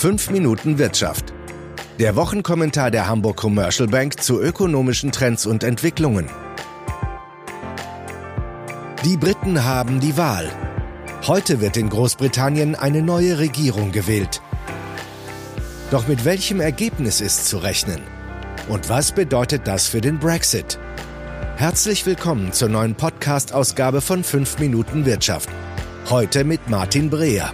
5 Minuten Wirtschaft. Der Wochenkommentar der Hamburg Commercial Bank zu ökonomischen Trends und Entwicklungen. Die Briten haben die Wahl. Heute wird in Großbritannien eine neue Regierung gewählt. Doch mit welchem Ergebnis ist zu rechnen? Und was bedeutet das für den Brexit? Herzlich willkommen zur neuen Podcast-Ausgabe von 5 Minuten Wirtschaft. Heute mit Martin Breer.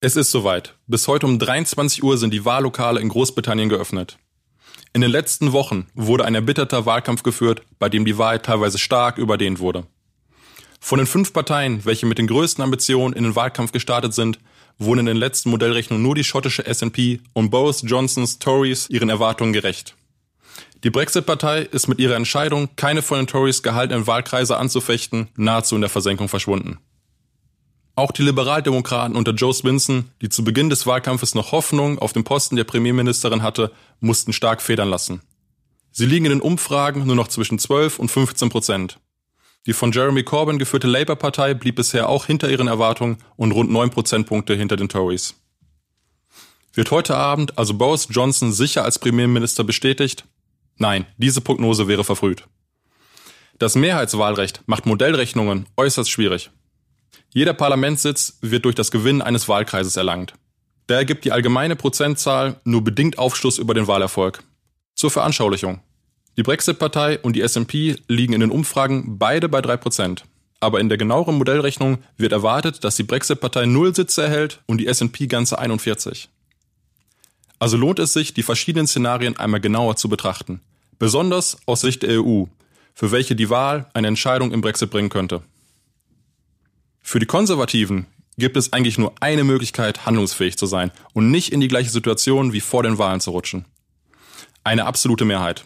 Es ist soweit. Bis heute um 23 Uhr sind die Wahllokale in Großbritannien geöffnet. In den letzten Wochen wurde ein erbitterter Wahlkampf geführt, bei dem die Wahl teilweise stark überdehnt wurde. Von den fünf Parteien, welche mit den größten Ambitionen in den Wahlkampf gestartet sind, wurden in den letzten Modellrechnungen nur die schottische SNP und Boris Johnsons Tories ihren Erwartungen gerecht. Die Brexit-Partei ist mit ihrer Entscheidung, keine von den Tories gehaltenen Wahlkreise anzufechten, nahezu in der Versenkung verschwunden. Auch die Liberaldemokraten unter Joe Swinson, die zu Beginn des Wahlkampfes noch Hoffnung auf den Posten der Premierministerin hatte, mussten stark federn lassen. Sie liegen in den Umfragen nur noch zwischen 12 und 15 Prozent. Die von Jeremy Corbyn geführte Labour-Partei blieb bisher auch hinter ihren Erwartungen und rund 9 Prozentpunkte hinter den Tories. Wird heute Abend also Boris Johnson sicher als Premierminister bestätigt? Nein, diese Prognose wäre verfrüht. Das Mehrheitswahlrecht macht Modellrechnungen äußerst schwierig. Jeder Parlamentssitz wird durch das Gewinnen eines Wahlkreises erlangt. Daher gibt die allgemeine Prozentzahl nur bedingt Aufschluss über den Wahlerfolg. Zur Veranschaulichung. Die Brexit-Partei und die SMP liegen in den Umfragen beide bei drei Prozent. Aber in der genaueren Modellrechnung wird erwartet, dass die Brexit-Partei null Sitze erhält und die SMP ganze 41. Also lohnt es sich, die verschiedenen Szenarien einmal genauer zu betrachten. Besonders aus Sicht der EU, für welche die Wahl eine Entscheidung im Brexit bringen könnte. Für die Konservativen gibt es eigentlich nur eine Möglichkeit, handlungsfähig zu sein und nicht in die gleiche Situation wie vor den Wahlen zu rutschen. Eine absolute Mehrheit.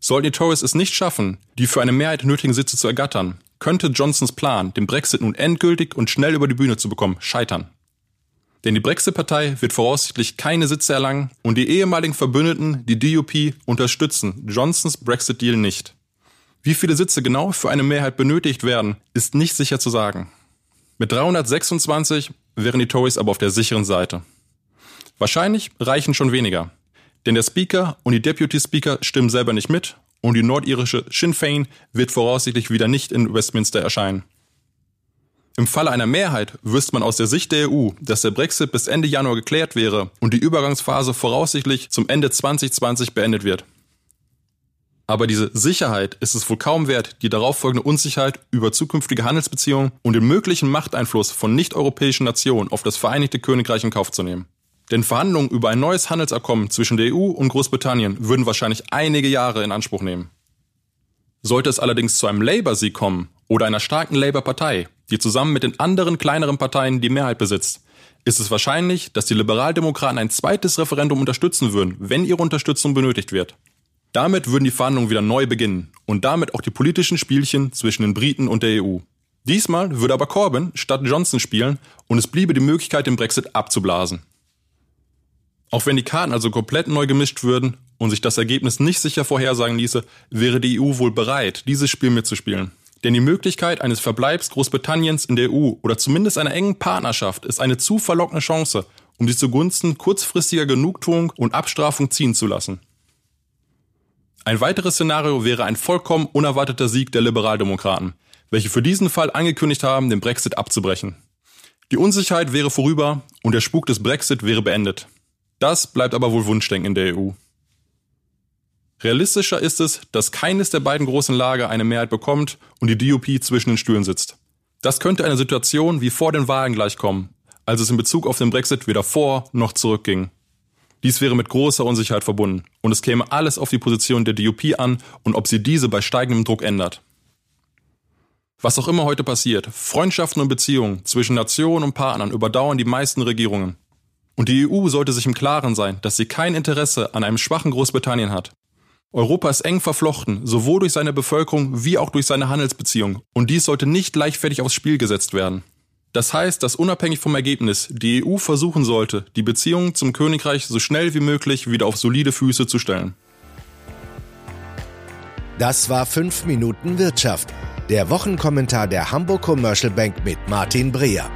Sollten die Tories es nicht schaffen, die für eine Mehrheit nötigen Sitze zu ergattern, könnte Johnsons Plan, den Brexit nun endgültig und schnell über die Bühne zu bekommen, scheitern. Denn die Brexit-Partei wird voraussichtlich keine Sitze erlangen und die ehemaligen Verbündeten, die DUP, unterstützen Johnsons Brexit-Deal nicht. Wie viele Sitze genau für eine Mehrheit benötigt werden, ist nicht sicher zu sagen. Mit 326 wären die Tories aber auf der sicheren Seite. Wahrscheinlich reichen schon weniger. Denn der Speaker und die Deputy Speaker stimmen selber nicht mit und die nordirische Sinn Fein wird voraussichtlich wieder nicht in Westminster erscheinen. Im Falle einer Mehrheit wüsste man aus der Sicht der EU, dass der Brexit bis Ende Januar geklärt wäre und die Übergangsphase voraussichtlich zum Ende 2020 beendet wird. Aber diese Sicherheit ist es wohl kaum wert, die darauffolgende Unsicherheit über zukünftige Handelsbeziehungen und den möglichen Machteinfluss von nicht-europäischen Nationen auf das Vereinigte Königreich in Kauf zu nehmen. Denn Verhandlungen über ein neues Handelsabkommen zwischen der EU und Großbritannien würden wahrscheinlich einige Jahre in Anspruch nehmen. Sollte es allerdings zu einem Labour-Sieg kommen oder einer starken Labour-Partei, die zusammen mit den anderen kleineren Parteien die Mehrheit besitzt, ist es wahrscheinlich, dass die Liberaldemokraten ein zweites Referendum unterstützen würden, wenn ihre Unterstützung benötigt wird. Damit würden die Verhandlungen wieder neu beginnen und damit auch die politischen Spielchen zwischen den Briten und der EU. Diesmal würde aber Corbyn statt Johnson spielen und es bliebe die Möglichkeit, den Brexit abzublasen. Auch wenn die Karten also komplett neu gemischt würden und sich das Ergebnis nicht sicher vorhersagen ließe, wäre die EU wohl bereit, dieses Spiel mitzuspielen. Denn die Möglichkeit eines Verbleibs Großbritanniens in der EU oder zumindest einer engen Partnerschaft ist eine zu verlockende Chance, um sie zugunsten kurzfristiger Genugtuung und Abstrafung ziehen zu lassen. Ein weiteres Szenario wäre ein vollkommen unerwarteter Sieg der Liberaldemokraten, welche für diesen Fall angekündigt haben, den Brexit abzubrechen. Die Unsicherheit wäre vorüber und der Spuk des Brexit wäre beendet. Das bleibt aber wohl Wunschdenken in der EU. Realistischer ist es, dass keines der beiden großen Lager eine Mehrheit bekommt und die DUP zwischen den Stühlen sitzt. Das könnte eine Situation wie vor den Wahlen gleichkommen, als es in Bezug auf den Brexit weder vor noch zurückging. Dies wäre mit großer Unsicherheit verbunden und es käme alles auf die Position der DUP an und ob sie diese bei steigendem Druck ändert. Was auch immer heute passiert, Freundschaften und Beziehungen zwischen Nationen und Partnern überdauern die meisten Regierungen. Und die EU sollte sich im Klaren sein, dass sie kein Interesse an einem schwachen Großbritannien hat. Europa ist eng verflochten, sowohl durch seine Bevölkerung wie auch durch seine Handelsbeziehungen, und dies sollte nicht leichtfertig aufs Spiel gesetzt werden. Das heißt, dass unabhängig vom Ergebnis die EU versuchen sollte, die Beziehungen zum Königreich so schnell wie möglich wieder auf solide Füße zu stellen. Das war 5 Minuten Wirtschaft, der Wochenkommentar der Hamburg Commercial Bank mit Martin Breer.